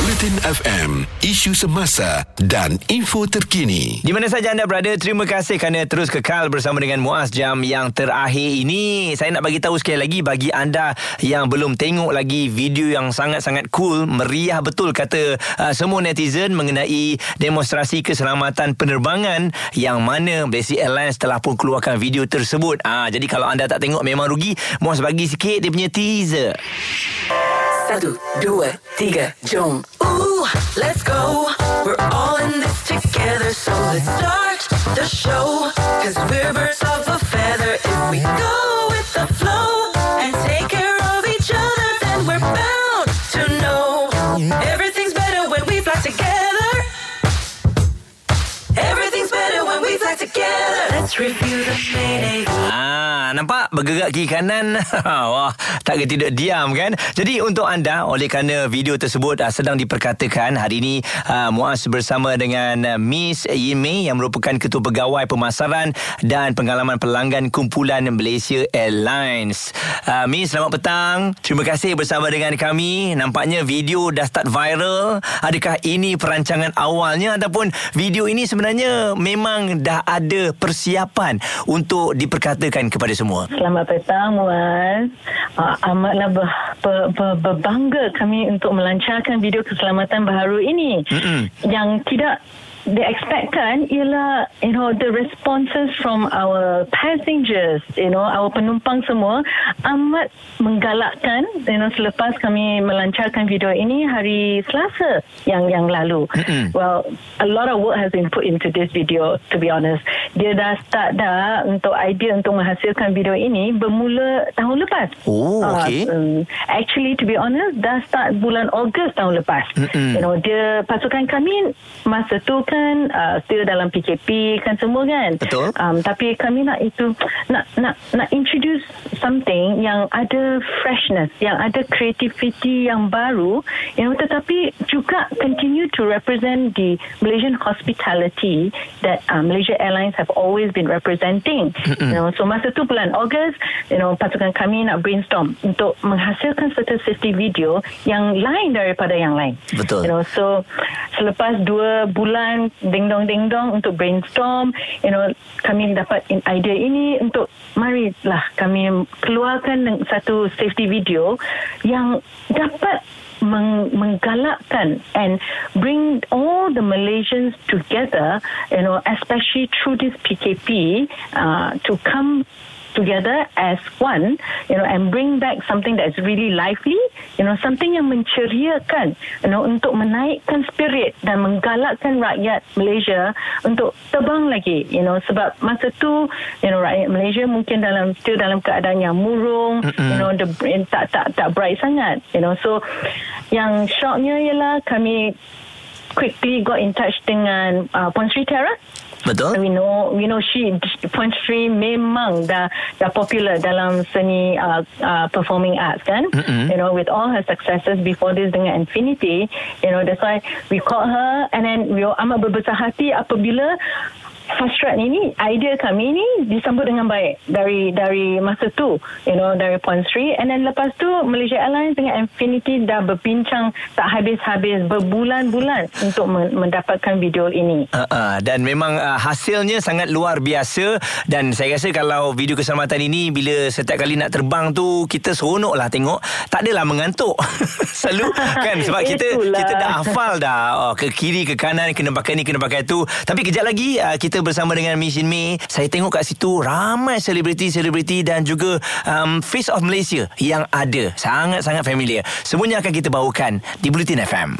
Bulletin FM, isu semasa dan info terkini. Di mana saja anda berada, terima kasih kerana terus kekal bersama dengan Muaz jam yang terakhir ini. Saya nak bagi tahu sekali lagi bagi anda yang belum tengok lagi video yang sangat-sangat cool, meriah betul kata uh, semua netizen mengenai demonstrasi keselamatan penerbangan yang mana Malaysia Airlines telah pun keluarkan video tersebut. Ah, jadi kalau anda tak tengok memang rugi. Muaz bagi sikit dia punya teaser. Satu, dua, tiga, jom. Ooh, let's go. We're all in this together, so let's start the show. Cause we're birds of a feather. If we go with the flow and take care of each other, then we're bound to know everything's better when we fly together. Everything's better when we fly together. Let's review the Mayday. Ah, nampak bergerak kiri kanan. Wah, tak kena tidak diam kan. Jadi untuk anda oleh kerana video tersebut uh, sedang diperkatakan hari ini uh, Muaz bersama dengan uh, Miss Yin Mei yang merupakan ketua pegawai pemasaran dan pengalaman pelanggan kumpulan Malaysia Airlines. Uh, Miss selamat petang. Terima kasih bersama dengan kami. Nampaknya video dah start viral. Adakah ini perancangan awalnya ataupun video ini sebenarnya memang dah ada persiapan untuk diperkatakan kepada semua? Petang Muaz. Uh, amatlah ber, ber, ber, berbangga kami untuk melancarkan video keselamatan baharu ini. Mm-mm. Yang tidak they expectkan ialah you know the responses from our passengers you know our penumpang semua amat menggalakkan you know selepas kami melancarkan video ini hari Selasa yang yang lalu Mm-mm. well a lot of work has been put into this video to be honest dia dah start dah untuk idea untuk menghasilkan video ini bermula tahun lepas Oh, Ah, okey. um, actually to be honest dah start bulan Ogos tahun lepas Mm-mm. you know dia pasukan kami masa tu kan uh, still dalam PKP kan semua kan Betul. um, tapi kami nak itu nak nak nak introduce something yang ada freshness yang ada creativity yang baru you know tetapi juga continue to represent the Malaysian hospitality that uh, Malaysia Airlines have always been representing you know so masa tu bulan Ogos you know pasukan kami nak brainstorm untuk menghasilkan satu safety video yang lain daripada yang lain Betul. you know so selepas dua bulan ding dong ding dong untuk brainstorm. You know kami dapat idea ini untuk marilah kami keluarkan satu safety video yang dapat meng- menggalakkan and bring all the Malaysians together you know especially through this PKP uh, to come together as one you know and bring back something that's really lively you know something yang menceriakan you know untuk menaikkan spirit dan menggalakkan rakyat Malaysia untuk terbang lagi you know. Sebab masa tu you know rakyat Malaysia mungkin dalam still dalam keadaan yang murung you know the brain tak tak tak bright sangat you know. So yang shocknya ialah kami quickly got in touch dengan uh, Puan Sri Tara Betul? we know we know she Puan Sri memang dah dah popular dalam seni uh, uh, performing arts kan Mm-mm. you know with all her successes before this dengan Infinity you know that's why we called her and then we amat berbesar hati apabila Hasrat ini idea kami ni disambut dengan baik dari dari masa tu you know dari Puan Sri and then lepas tu Malaysia Airlines dengan Infinity dah berbincang tak habis-habis berbulan-bulan untuk men- mendapatkan video ini. Uh, uh, dan memang uh, hasilnya sangat luar biasa. Dan saya rasa kalau video keselamatan ini bila setiap kali nak terbang tu kita seronok lah tengok. Tak adalah mengantuk. Selalu kan? Sebab kita Itulah. kita dah hafal dah. Oh, ke kiri ke kanan kena pakai ni kena pakai tu. Tapi kejap lagi uh, kita bersama dengan Miss Mei saya tengok kat situ ramai selebriti-selebriti dan juga um, Face of Malaysia yang ada. Sangat-sangat familiar. Semuanya akan kita bawakan di Bulletin FM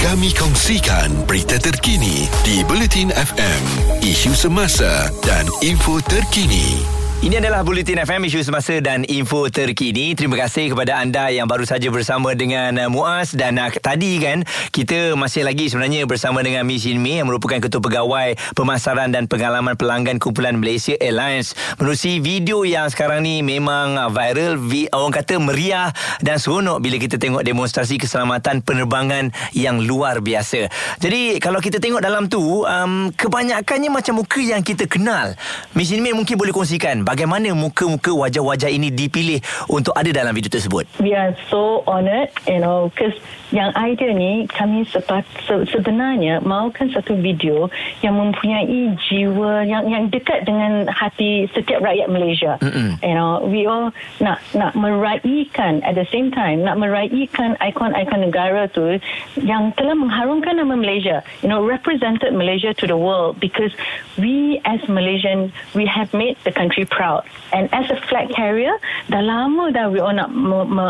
Kami kongsikan berita terkini di Bulletin FM, isu semasa dan info terkini. Ini adalah Bulletin FM isu semasa dan info terkini. Terima kasih kepada anda yang baru saja bersama dengan uh, Muaz dan uh, tadi kan kita masih lagi sebenarnya bersama dengan Miss Yin Mei yang merupakan ketua pegawai pemasaran dan pengalaman pelanggan kumpulan Malaysia Airlines. Menerusi video yang sekarang ni memang uh, viral, vi, orang kata meriah dan seronok bila kita tengok demonstrasi keselamatan penerbangan yang luar biasa. Jadi kalau kita tengok dalam tu um, kebanyakannya macam muka yang kita kenal. Miss Yin Mei mungkin boleh kongsikan bagaimana muka-muka wajah-wajah ini dipilih untuk ada dalam video tersebut? We are so honoured, you know, because yang idea ni kami sepat, se, sebenarnya mahukan satu video yang mempunyai jiwa yang yang dekat dengan hati setiap rakyat Malaysia. Mm-mm. You know, we all nak nak meraihkan at the same time nak meraihkan ikon-ikon negara tu yang telah mengharumkan nama Malaysia. You know, represented Malaysia to the world because we as Malaysian we have made the country proud. And as a flag carrier, dah lama dah we all nak me, me,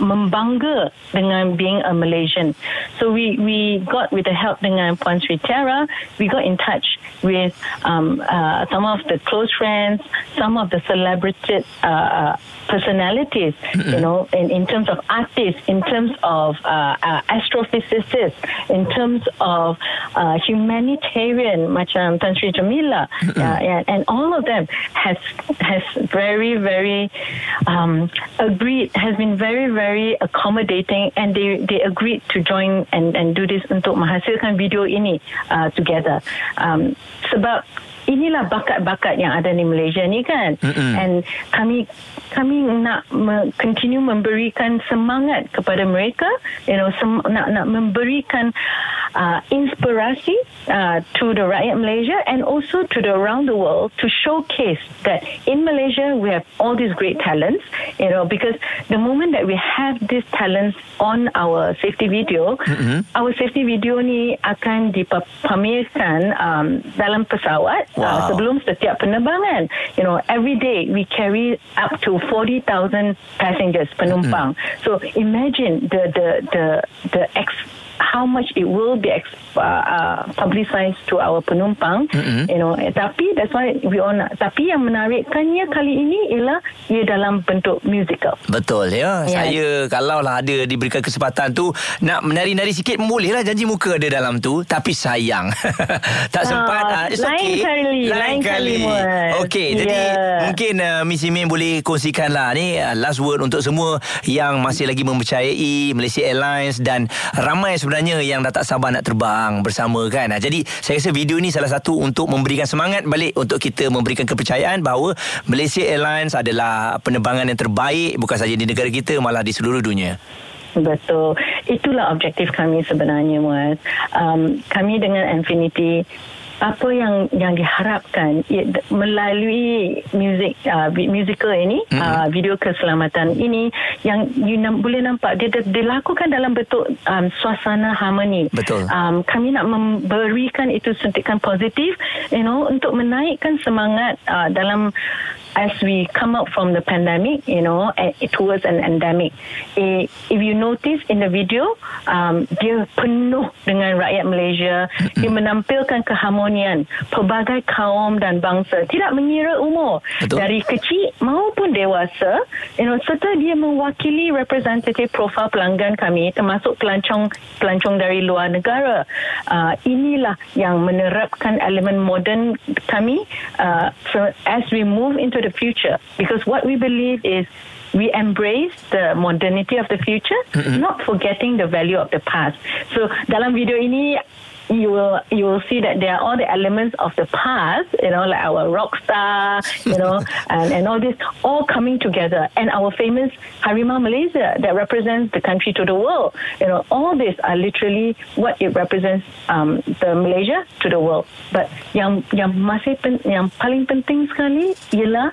membangga dengan being a Malaysian. So we we got with the help dengan Puan Sri Tiara, we got in touch with um, uh, some of the close friends, some of the celebrated uh, personalities, you know, in, in terms of artists, in terms of uh, uh, astrophysicists, in terms of uh, humanitarian, macam Tan Sri Jamila, uh, and, and all of them has has very very um, agreed, has been very very accommodating, and they they agreed to join and and do this untuk menghasilkan video ini uh, together. Um, sebab inilah bakat-bakat yang ada di Malaysia ni kan Mm-mm. and kami kami nak me, continue memberikan semangat kepada mereka you know sem, nak nak memberikan uh, inspirasi uh, to the rakyat Malaysia and also to the around the world to showcase that in Malaysia we have all these great talents you know because the moment that we have these talents on our safety video mm-hmm. our safety video ni akan dipamerkan um, dalam pesawat uh, wow. uh, sebelum setiap penerbangan. You know, every day we carry up to 40,000 passengers penumpang. Mm-hmm. So imagine the the the the ex how much it will be uh, uh, publicized to our penumpang mm-hmm. you know tapi that's why we all nak tapi yang menarikkannya kali ini ialah ia dalam bentuk musical betul ya yeah. saya kalau lah ada diberikan kesempatan tu nak menari-nari sikit boleh lah janji muka ada dalam tu tapi sayang tak sempat uh, uh, lain okay. kali lain, lain kali, kali okey yeah. jadi mungkin uh, Miss Imin boleh kongsikan lah ni uh, last word untuk semua yang masih lagi mempercayai Malaysia Airlines dan ramai sebenarnya yang dah tak sabar nak terbang bersama kan. Jadi saya rasa video ni salah satu untuk memberikan semangat balik untuk kita memberikan kepercayaan bahawa Malaysia Airlines adalah penerbangan yang terbaik bukan saja di negara kita malah di seluruh dunia. Betul. Itulah objektif kami sebenarnya Muaz. Um, kami dengan Infinity apa yang yang diharapkan ya, melalui music uh, musical ini mm-hmm. uh, video keselamatan ini yang you nam, boleh nampak dia dilakukan dalam bentuk um, suasana harmoni betul um, kami nak memberikan itu suntikan positif you know untuk menaikkan semangat uh, dalam as we come out from the pandemic, you know, towards an endemic. If you notice in the video, um, dia penuh dengan rakyat Malaysia. Dia menampilkan keharmonian pelbagai kaum dan bangsa. Tidak mengira umur. Betul. Dari kecil maupun dewasa, you know, serta dia mewakili representative profil pelanggan kami termasuk pelancong pelancong dari luar negara. Uh, inilah yang menerapkan elemen moden kami uh, as we move into the future because what we believe is we embrace the modernity of the future, mm-hmm. not forgetting the value of the past. So dalam video ini you will you will see that there are all the elements of the past, you know, like our rock star, you know, and, and all this all coming together. And our famous Harimau Malaysia that represents the country to the world. You know, all these are literally what it represents um, the Malaysia to the world. But yang yang masih pen, yang paling penting sekali ialah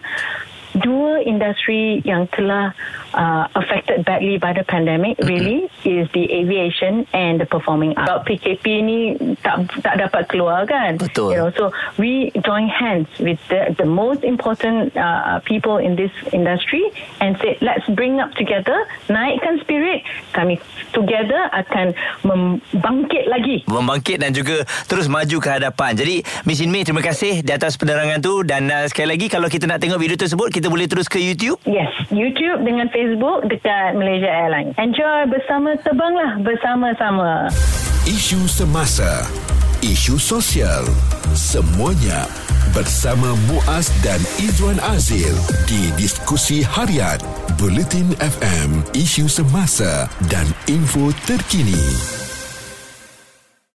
dua industri yang telah uh, affected badly by the pandemic mm-hmm. really is the aviation and the performing arts. About PKP ni tak tak dapat keluar kan? Betul. You know, so we join hands with the the most important uh, people in this industry and say let's bring up together, naikkan spirit kami together akan membangkit lagi. Membangkit dan juga terus maju ke hadapan. Jadi Miss Inmi terima kasih di atas penerangan tu dan uh, sekali lagi kalau kita nak tengok video tersebut kita boleh terus ke YouTube? Yes, YouTube dengan Facebook dekat Malaysia Airlines. Enjoy bersama terbanglah bersama-sama. Isu semasa, isu sosial, semuanya bersama Muaz dan Izwan Azil di diskusi harian Bulletin FM, isu semasa dan info terkini.